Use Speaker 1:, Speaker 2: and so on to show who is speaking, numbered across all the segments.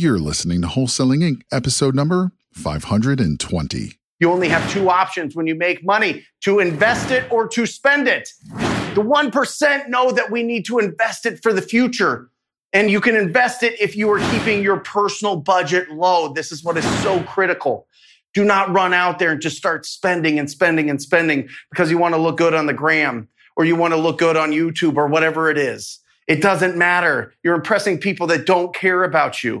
Speaker 1: You're listening to Wholesaling Inc., episode number 520.
Speaker 2: You only have two options when you make money to invest it or to spend it. The 1% know that we need to invest it for the future. And you can invest it if you are keeping your personal budget low. This is what is so critical. Do not run out there and just start spending and spending and spending because you want to look good on the gram or you want to look good on YouTube or whatever it is. It doesn't matter. You're impressing people that don't care about you.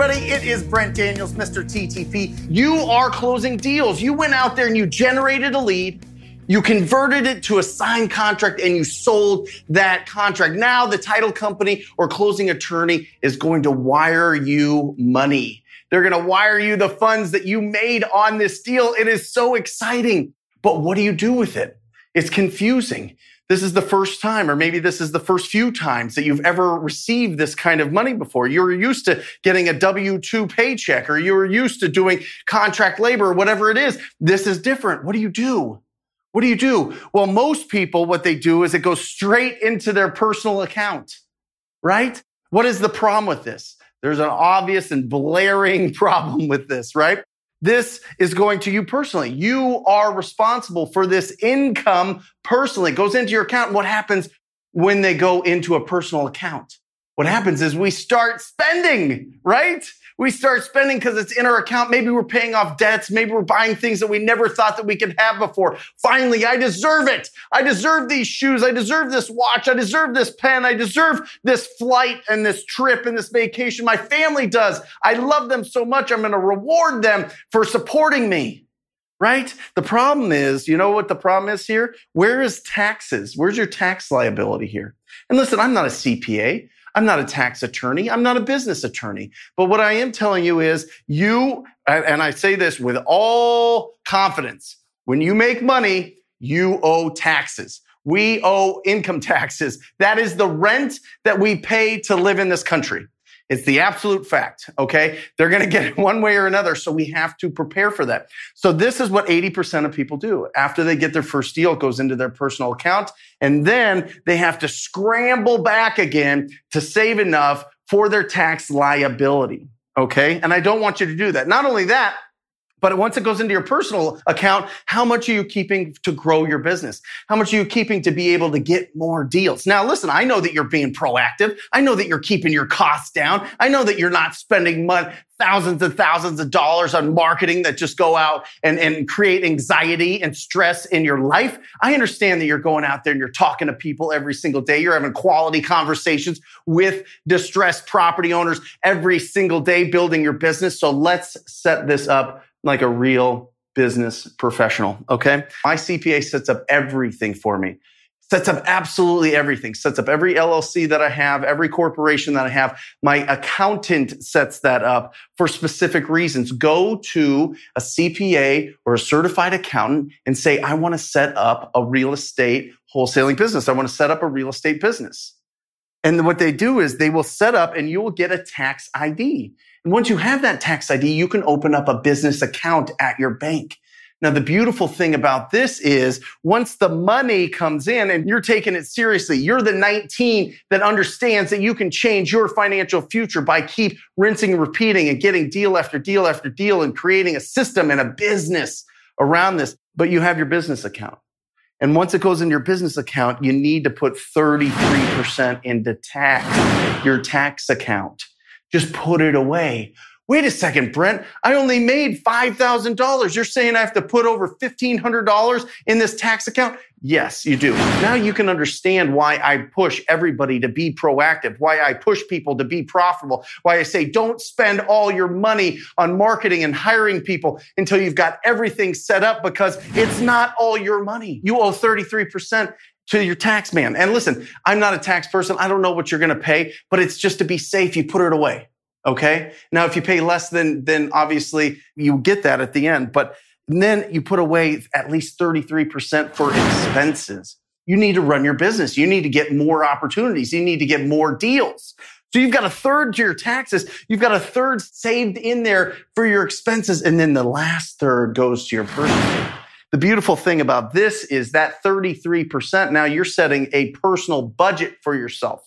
Speaker 2: Everybody, it is Brent Daniels, Mr. TTP. You are closing deals. You went out there and you generated a lead. You converted it to a signed contract and you sold that contract. Now the title company or closing attorney is going to wire you money. They're going to wire you the funds that you made on this deal. It is so exciting. But what do you do with it? It's confusing. This is the first time, or maybe this is the first few times that you've ever received this kind of money before. You were used to getting a W 2 paycheck, or you were used to doing contract labor, or whatever it is. This is different. What do you do? What do you do? Well, most people, what they do is it goes straight into their personal account, right? What is the problem with this? There's an obvious and blaring problem with this, right? This is going to you personally. You are responsible for this income personally. It goes into your account. What happens when they go into a personal account? What happens is we start spending, right? We start spending because it's in our account. Maybe we're paying off debts. Maybe we're buying things that we never thought that we could have before. Finally, I deserve it. I deserve these shoes. I deserve this watch. I deserve this pen. I deserve this flight and this trip and this vacation. My family does. I love them so much. I'm going to reward them for supporting me. Right? The problem is, you know what the problem is here? Where is taxes? Where's your tax liability here? And listen, I'm not a CPA. I'm not a tax attorney. I'm not a business attorney. But what I am telling you is you, and I say this with all confidence, when you make money, you owe taxes. We owe income taxes. That is the rent that we pay to live in this country. It's the absolute fact. Okay. They're going to get it one way or another. So we have to prepare for that. So this is what 80% of people do. After they get their first deal, it goes into their personal account. And then they have to scramble back again to save enough for their tax liability. Okay. And I don't want you to do that. Not only that, but once it goes into your personal account, how much are you keeping to grow your business? How much are you keeping to be able to get more deals? Now, listen, I know that you're being proactive. I know that you're keeping your costs down. I know that you're not spending money, thousands and thousands of dollars on marketing that just go out and, and create anxiety and stress in your life. I understand that you're going out there and you're talking to people every single day. You're having quality conversations with distressed property owners every single day, building your business. So let's set this up like a real business professional. Okay. My CPA sets up everything for me. Sets up absolutely everything. Sets up every LLC that I have, every corporation that I have. My accountant sets that up for specific reasons. Go to a CPA or a certified accountant and say, I want to set up a real estate wholesaling business. I want to set up a real estate business. And what they do is they will set up and you will get a tax ID. And once you have that tax ID, you can open up a business account at your bank. Now, the beautiful thing about this is once the money comes in and you're taking it seriously, you're the 19 that understands that you can change your financial future by keep rinsing and repeating and getting deal after deal after deal and creating a system and a business around this. But you have your business account. And once it goes in your business account, you need to put 33% into tax, your tax account. Just put it away. Wait a second, Brent. I only made $5,000. You're saying I have to put over $1,500 in this tax account? Yes, you do. Now you can understand why I push everybody to be proactive, why I push people to be profitable, why I say don't spend all your money on marketing and hiring people until you've got everything set up because it's not all your money. You owe 33% to your tax man. And listen, I'm not a tax person. I don't know what you're going to pay, but it's just to be safe. You put it away. Okay. Now, if you pay less than, then obviously you get that at the end, but then you put away at least 33% for expenses. You need to run your business. You need to get more opportunities. You need to get more deals. So you've got a third to your taxes. You've got a third saved in there for your expenses. And then the last third goes to your personal. The beautiful thing about this is that 33%, now you're setting a personal budget for yourself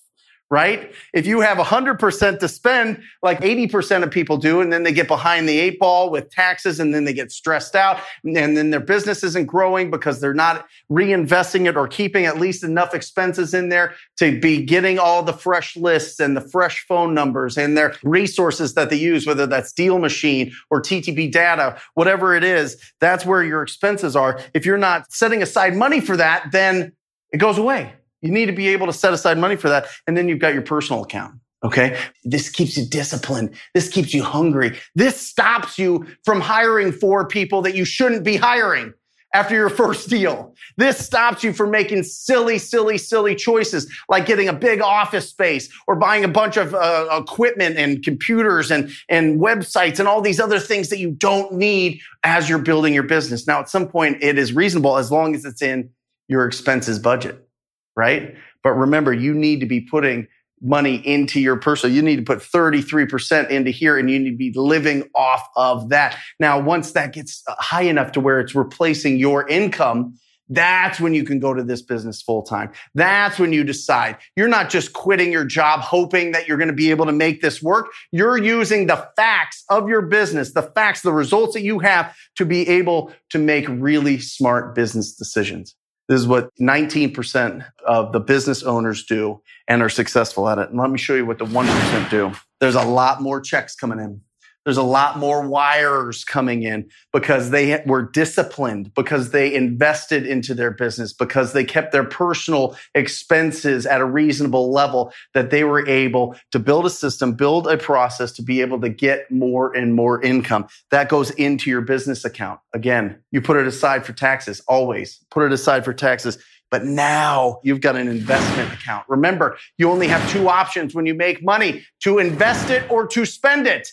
Speaker 2: right? If you have 100% to spend, like 80% of people do, and then they get behind the eight ball with taxes and then they get stressed out and then their business isn't growing because they're not reinvesting it or keeping at least enough expenses in there to be getting all the fresh lists and the fresh phone numbers and their resources that they use, whether that's Deal Machine or TTP data, whatever it is, that's where your expenses are. If you're not setting aside money for that, then it goes away. You need to be able to set aside money for that. And then you've got your personal account. Okay. This keeps you disciplined. This keeps you hungry. This stops you from hiring four people that you shouldn't be hiring after your first deal. This stops you from making silly, silly, silly choices like getting a big office space or buying a bunch of uh, equipment and computers and, and websites and all these other things that you don't need as you're building your business. Now, at some point, it is reasonable as long as it's in your expenses budget right? But remember, you need to be putting money into your personal. You need to put 33% into here and you need to be living off of that. Now, once that gets uh, high enough to where it's replacing your income, that's when you can go to this business full time. That's when you decide you're not just quitting your job hoping that you're going to be able to make this work. You're using the facts of your business, the facts, the results that you have to be able to make really smart business decisions. This is what 19% of the business owners do and are successful at it. And let me show you what the 1% do. There's a lot more checks coming in. There's a lot more wires coming in because they were disciplined, because they invested into their business, because they kept their personal expenses at a reasonable level that they were able to build a system, build a process to be able to get more and more income. That goes into your business account. Again, you put it aside for taxes, always put it aside for taxes. But now you've got an investment account. Remember, you only have two options when you make money to invest it or to spend it.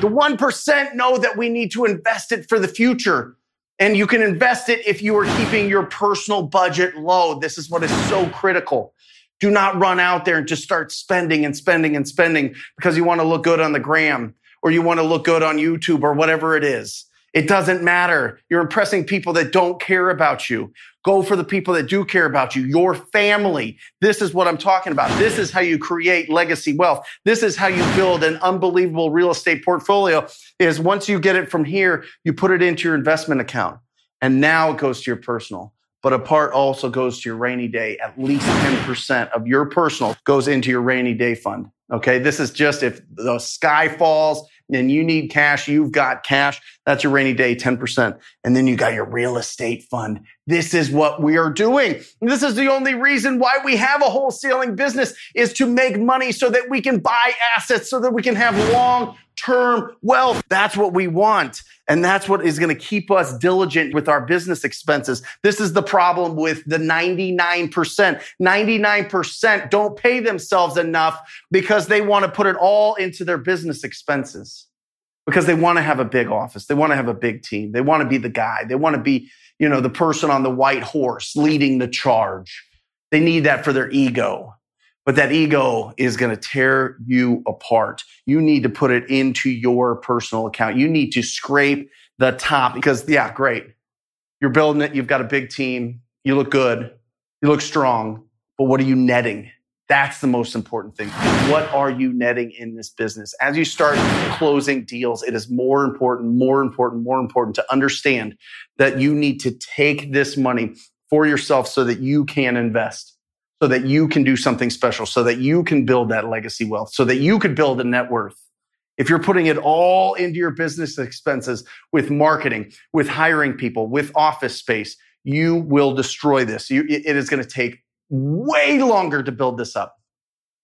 Speaker 2: The 1% know that we need to invest it for the future. And you can invest it if you are keeping your personal budget low. This is what is so critical. Do not run out there and just start spending and spending and spending because you want to look good on the gram or you want to look good on YouTube or whatever it is. It doesn't matter. You're impressing people that don't care about you. Go for the people that do care about you, your family. This is what I'm talking about. This is how you create legacy wealth. This is how you build an unbelievable real estate portfolio is once you get it from here, you put it into your investment account and now it goes to your personal. But a part also goes to your rainy day. At least 10% of your personal goes into your rainy day fund. Okay. This is just if the sky falls and you need cash, you've got cash. That's your rainy day, 10%. And then you got your real estate fund. This is what we are doing. This is the only reason why we have a wholesaling business is to make money so that we can buy assets, so that we can have long term wealth. That's what we want. And that's what is going to keep us diligent with our business expenses. This is the problem with the 99%. 99% don't pay themselves enough because they want to put it all into their business expenses because they want to have a big office. They want to have a big team. They want to be the guy. They want to be, you know, the person on the white horse leading the charge. They need that for their ego. But that ego is going to tear you apart. You need to put it into your personal account. You need to scrape the top because, yeah, great. You're building it. You've got a big team. You look good. You look strong. But what are you netting? That's the most important thing. What are you netting in this business? As you start closing deals, it is more important, more important, more important to understand that you need to take this money for yourself so that you can invest, so that you can do something special, so that you can build that legacy wealth, so that you could build a net worth. If you're putting it all into your business expenses with marketing, with hiring people, with office space, you will destroy this. You, it is going to take way longer to build this up.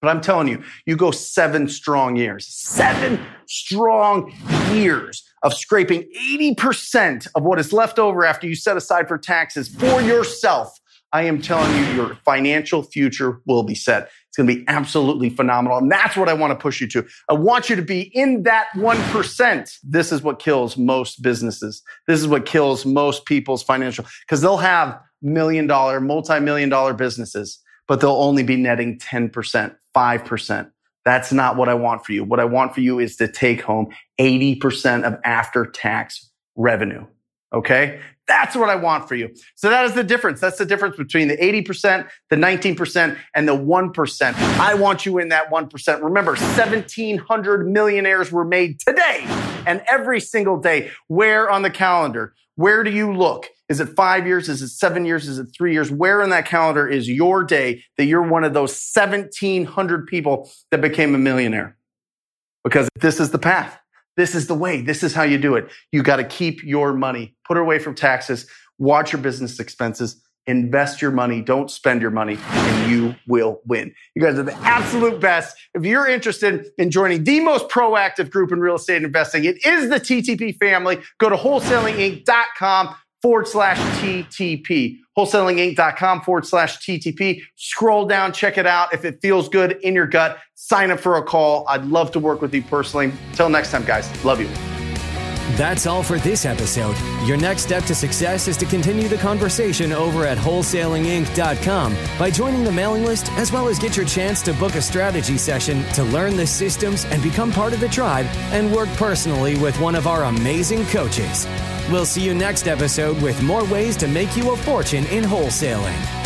Speaker 2: But I'm telling you, you go seven strong years, seven strong years of scraping 80% of what is left over after you set aside for taxes for yourself. I am telling you, your financial future will be set. It's going to be absolutely phenomenal. And that's what I want to push you to. I want you to be in that 1%. This is what kills most businesses. This is what kills most people's financial, because they'll have million dollar, multi million dollar businesses, but they'll only be netting 10%, 5%. That's not what I want for you. What I want for you is to take home 80% of after tax revenue. Okay. That's what I want for you. So that is the difference. That's the difference between the 80%, the 19%, and the 1%. I want you in that 1%. Remember, 1700 millionaires were made today and every single day. Where on the calendar? Where do you look? Is it five years? Is it seven years? Is it three years? Where in that calendar is your day that you're one of those 1700 people that became a millionaire? Because this is the path. This is the way. This is how you do it. You got to keep your money, put it away from taxes, watch your business expenses, invest your money, don't spend your money, and you will win. You guys are the absolute best. If you're interested in joining the most proactive group in real estate investing, it is the TTP family. Go to wholesalinginc.com forward slash TTP. Wholesalinginc.com forward slash TTP. Scroll down, check it out. If it feels good in your gut, sign up for a call. I'd love to work with you personally. Until next time, guys. Love you.
Speaker 3: That's all for this episode. Your next step to success is to continue the conversation over at wholesalinginc.com by joining the mailing list, as well as get your chance to book a strategy session to learn the systems and become part of the tribe and work personally with one of our amazing coaches. We'll see you next episode with more ways to make you a fortune in wholesaling.